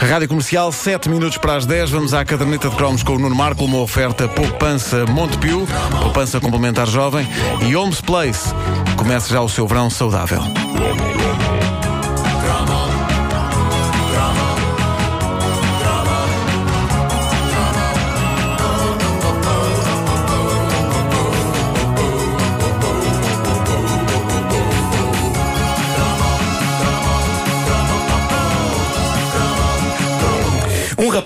Rádio Comercial, 7 minutos para as 10. Vamos à caderneta de cromos com o Nuno Marco, uma oferta Poupança Montepio, Poupança Complementar Jovem e Homes Place. Começa já o seu verão saudável.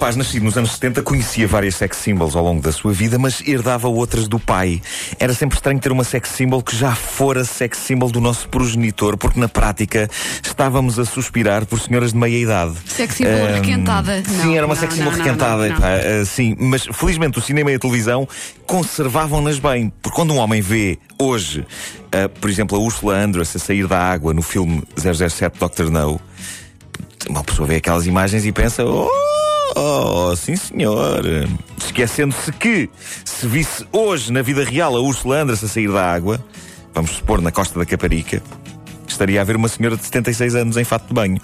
Rapaz nascido nos anos 70 conhecia várias sex symbols ao longo da sua vida, mas herdava outras do pai. Era sempre estranho ter uma sex symbol que já fora sex symbol do nosso progenitor, porque na prática estávamos a suspirar por senhoras de meia idade. Sex symbol Ahm, requentada. Sim, Não, era uma não, sex symbol não, requentada. não, ah, sim, mas felizmente o cinema e a televisão conservavam-nas bem. Porque quando um homem vê hoje, ah, por exemplo, a Ursula Andress a sair da água no filme 007 Doctor No, uma pessoa vê aquelas imagens e pensa: Oh, oh, sim senhor. Esquecendo-se que, se visse hoje na vida real a Ursula Andress a sair da água, vamos supor na costa da Caparica, estaria a ver uma senhora de 76 anos em fato de banho.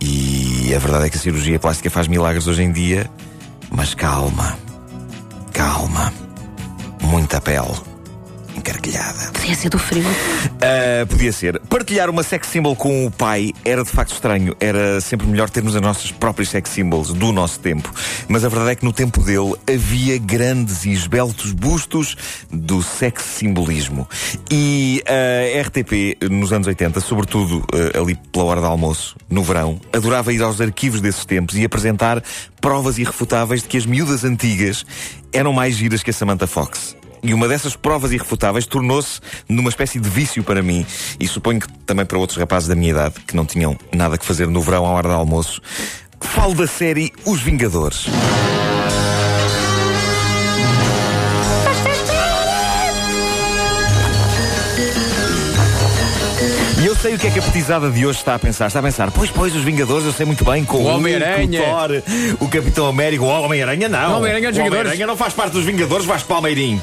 E a verdade é que a cirurgia plástica faz milagres hoje em dia, mas calma, calma, muita pele encarquilhada. Podia ser do frio. Uh, podia ser. Partilhar uma sex symbol com o pai era de facto estranho. Era sempre melhor termos as nossas próprias sex symbols do nosso tempo. Mas a verdade é que no tempo dele havia grandes e esbeltos bustos do sex simbolismo. E a RTP, nos anos 80, sobretudo uh, ali pela hora do almoço, no verão, adorava ir aos arquivos desses tempos e apresentar provas irrefutáveis de que as miúdas antigas eram mais giras que a Samantha Fox. E uma dessas provas irrefutáveis tornou-se numa espécie de vício para mim e suponho que também para outros rapazes da minha idade que não tinham nada que fazer no verão à hora do almoço. Falo da série Os Vingadores. E eu sei o que é que a petizada de hoje está a pensar. Está a pensar, pois, pois, os Vingadores, eu sei muito bem, com O Homem-Aranha. o Thor, o Capitão Américo, o Homem-Aranha não. O Homem-Aranha é dos Vingadores. Homem-Aranha não faz parte dos Vingadores, Vasco Palmeirim.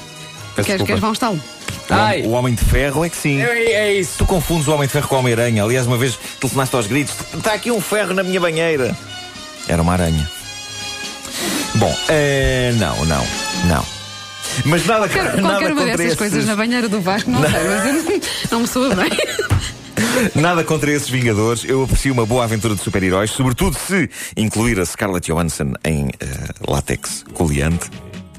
Peço Queres, desculpa. queres vão estar Ai. O Homem de Ferro é que sim. É, é isso. Tu confundes o Homem de Ferro com o Homem-Aranha. Aliás, uma vez telefonaste aos gritos: está aqui um ferro na minha banheira. Era uma aranha. Bom, eh, não, não, não. Mas nada, Qualquer, nada qualquer uma contra dessas esses, coisas na banheira do Vasco, não, sei, mas eu não, não me soa bem. Nada contra esses Vingadores. Eu aprecio uma boa aventura de super-heróis, sobretudo se incluir a Scarlett Johansson em eh, látex coleante.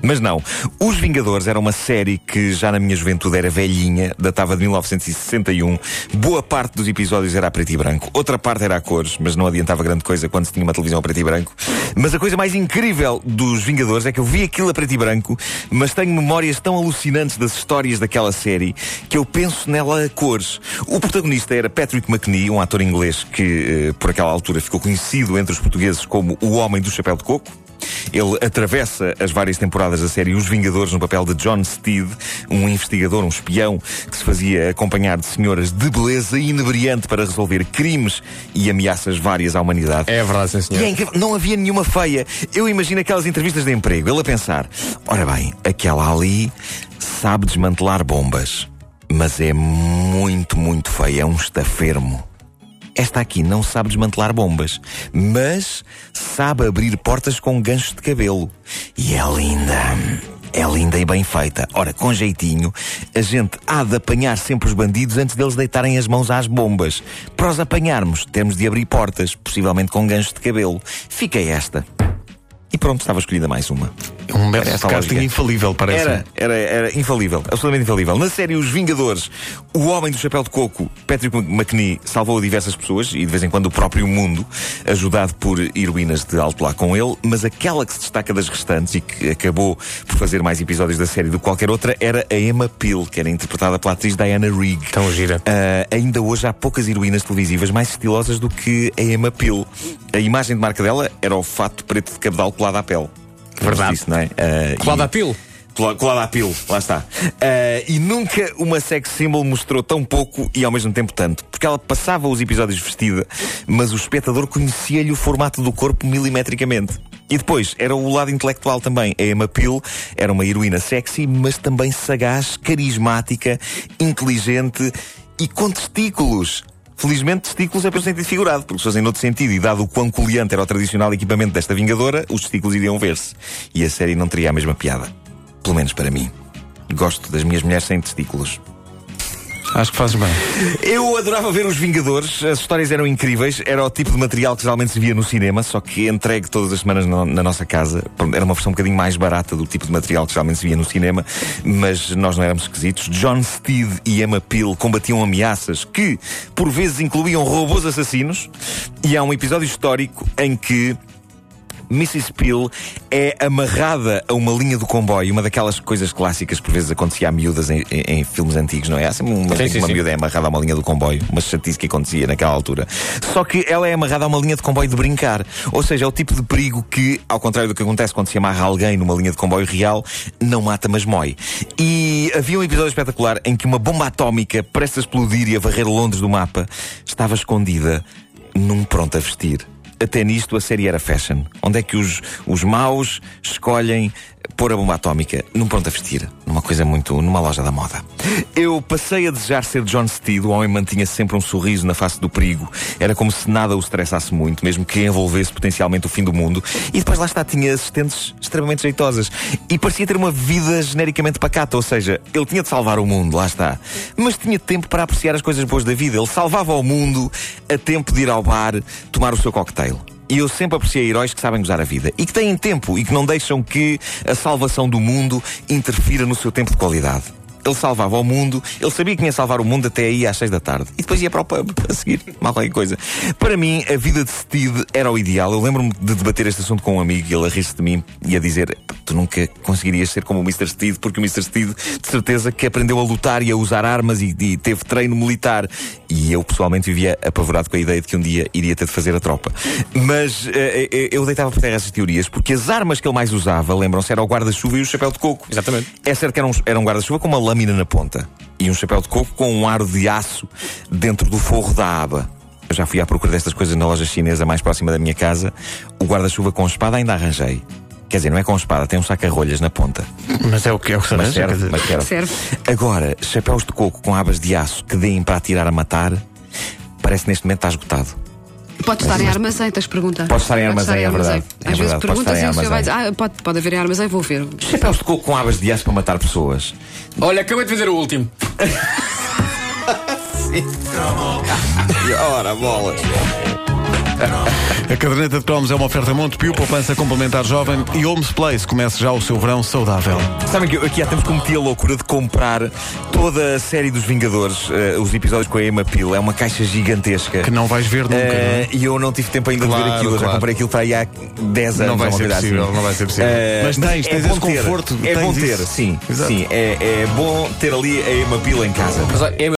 Mas não. Os Vingadores era uma série que já na minha juventude era velhinha, datava de 1961. Boa parte dos episódios era a preto e branco. Outra parte era a cores, mas não adiantava grande coisa quando se tinha uma televisão a preto e branco. Mas a coisa mais incrível dos Vingadores é que eu vi aquilo a preto e branco, mas tenho memórias tão alucinantes das histórias daquela série que eu penso nela a cores. O protagonista era Patrick McNee, um ator inglês que, eh, por aquela altura, ficou conhecido entre os portugueses como o Homem do Chapéu de Coco. Ele atravessa as várias temporadas da série Os Vingadores no papel de John Steed, um investigador, um espião, que se fazia acompanhar de senhoras de beleza inebriante para resolver crimes e ameaças várias à humanidade. É verdade, sim, senhor. é não havia nenhuma feia. Eu imagino aquelas entrevistas de emprego, ele a pensar: ora bem, aquela ali sabe desmantelar bombas, mas é muito, muito feia, é um estafermo. Esta aqui não sabe desmantelar bombas, mas sabe abrir portas com ganchos de cabelo. E é linda. É linda e bem feita. Ora, com jeitinho, a gente há de apanhar sempre os bandidos antes deles deitarem as mãos às bombas. Para os apanharmos, temos de abrir portas, possivelmente com ganchos de cabelo. Fica esta. E pronto, estava escolhida mais uma. Um método de casting lógica. infalível, parece. Era, era, era infalível, absolutamente infalível. Na série Os Vingadores, o homem do chapéu de coco, Patrick McNee, salvou diversas pessoas e de vez em quando o próprio mundo, ajudado por heroínas de alto lá com ele, mas aquela que se destaca das restantes e que acabou por fazer mais episódios da série do que qualquer outra era a Emma Peel, que era interpretada pela atriz Diana Rigg. Tão gira. Ah, ainda hoje há poucas heroínas televisivas mais estilosas do que a Emma Peel. A imagem de marca dela era o fato preto de cabedal colado à pele. Verdade. Isso, não é? Ah, Colado e- à pilo. Cola- Colada à pilo, lá está. Ah, e nunca uma sex symbol mostrou tão pouco e ao mesmo tempo tanto. Porque ela passava os episódios vestida, mas o espectador conhecia-lhe o formato do corpo milimetricamente. E depois, era o lado intelectual também. A Emma Peel era uma heroína sexy, mas também sagaz, carismática, inteligente e com testículos. Felizmente, testículos é pelo sentido figurado, porque se fossem noutro sentido e dado o quão coliante era o tradicional equipamento desta Vingadora, os testículos iriam ver-se. E a série não teria a mesma piada. Pelo menos para mim. Gosto das minhas mulheres sem testículos. Acho que fazes bem. Eu adorava ver os Vingadores, as histórias eram incríveis, era o tipo de material que geralmente se via no cinema, só que entregue todas as semanas no, na nossa casa. Era uma versão um bocadinho mais barata do tipo de material que geralmente se via no cinema, mas nós não éramos esquisitos. John Steed e Emma Peel combatiam ameaças que, por vezes, incluíam robôs assassinos, e há um episódio histórico em que Mrs. Peel é amarrada a uma linha do comboio, uma daquelas coisas clássicas que por vezes acontecia a miúdas em, em, em filmes antigos, não é? Há sempre uma, sim, sim, uma sim. miúda é amarrada a uma linha do comboio, uma chatice que acontecia naquela altura. Só que ela é amarrada a uma linha de comboio de brincar. Ou seja, é o tipo de perigo que, ao contrário do que acontece quando se amarra alguém numa linha de comboio real, não mata, mas mói. E havia um episódio espetacular em que uma bomba atómica, prestes a explodir e a varrer Londres do mapa, estava escondida num pronto a vestir até nisto a série era fashion. Onde é que os, os maus escolhem pôr a bomba atómica num pronto a vestir? Numa coisa muito. numa loja da moda. Eu passei a desejar ser John Steed, o homem mantinha sempre um sorriso na face do perigo. Era como se nada o estressasse muito, mesmo que envolvesse potencialmente o fim do mundo. E depois lá está, tinha assistentes extremamente jeitosas. E parecia ter uma vida genericamente pacata, ou seja, ele tinha de salvar o mundo, lá está. Mas tinha tempo para apreciar as coisas boas da vida. Ele salvava o mundo a tempo de ir ao bar tomar o seu cocktail. E eu sempre apreciei heróis que sabem gozar a vida e que têm tempo e que não deixam que a salvação do mundo interfira no seu tempo de qualidade. Ele salvava o mundo, ele sabia que ia salvar o mundo até aí às seis da tarde. E depois ia para o pub a seguir, mal qualquer coisa. Para mim, a vida de Steed era o ideal. Eu lembro-me de debater este assunto com um amigo e ele a rir-se de mim e a dizer: Tu nunca conseguirias ser como o Mr. Steed, porque o Mr. Steed, de certeza, que aprendeu a lutar e a usar armas e, e teve treino militar. E eu, pessoalmente, vivia apavorado com a ideia de que um dia iria ter de fazer a tropa. Mas eh, eu deitava por terra essas teorias, porque as armas que ele mais usava, lembram-se, era o guarda-chuva e o chapéu de coco. Exatamente. É certo que era um, era um guarda-chuva com uma lâmina na ponta e um chapéu de coco com um aro de aço dentro do forro da aba. Eu já fui à procura destas coisas na loja chinesa mais próxima da minha casa. O guarda-chuva com espada ainda arranjei. Quer dizer, não é com espada, tem um saca-rolhas na ponta. Mas é o que é o que Mas serve, dizer. mas serve. Serve. Agora, chapéus de coco com abas de aço que deem para atirar a matar, parece que neste momento está esgotado. Pode estar em armazém, tens de perguntar. Pode estar em armazém, é verdade. É Às vezes perguntas e o senhor vai dizer, ah, pode, pode haver em armazém, vou ver. Chapéus de coco com abas de aço para matar pessoas. Olha, acabei de fazer o último. E ora, bolas. A caderneta de cromos é uma oferta Montepio, poupança complementar jovem e Homes Place. Começa já o seu verão saudável. Sabem que eu aqui há tempos cometi a loucura de comprar toda a série dos Vingadores, eh, os episódios com a Emma Peel. É uma caixa gigantesca. Que não vais ver nunca. Eh, E eu não tive tempo ainda de ver Claro, aquilo. Eu já claro. comprei aquilo para aí há 10 anos. Não vai ser possível, assim. não vai ser possível. Eh, Mas tens, tens bom esse conforto, É tens bom ter, isso. sim. Exato. sim é, é bom ter ali a Emma Peel em casa. Mas olha, é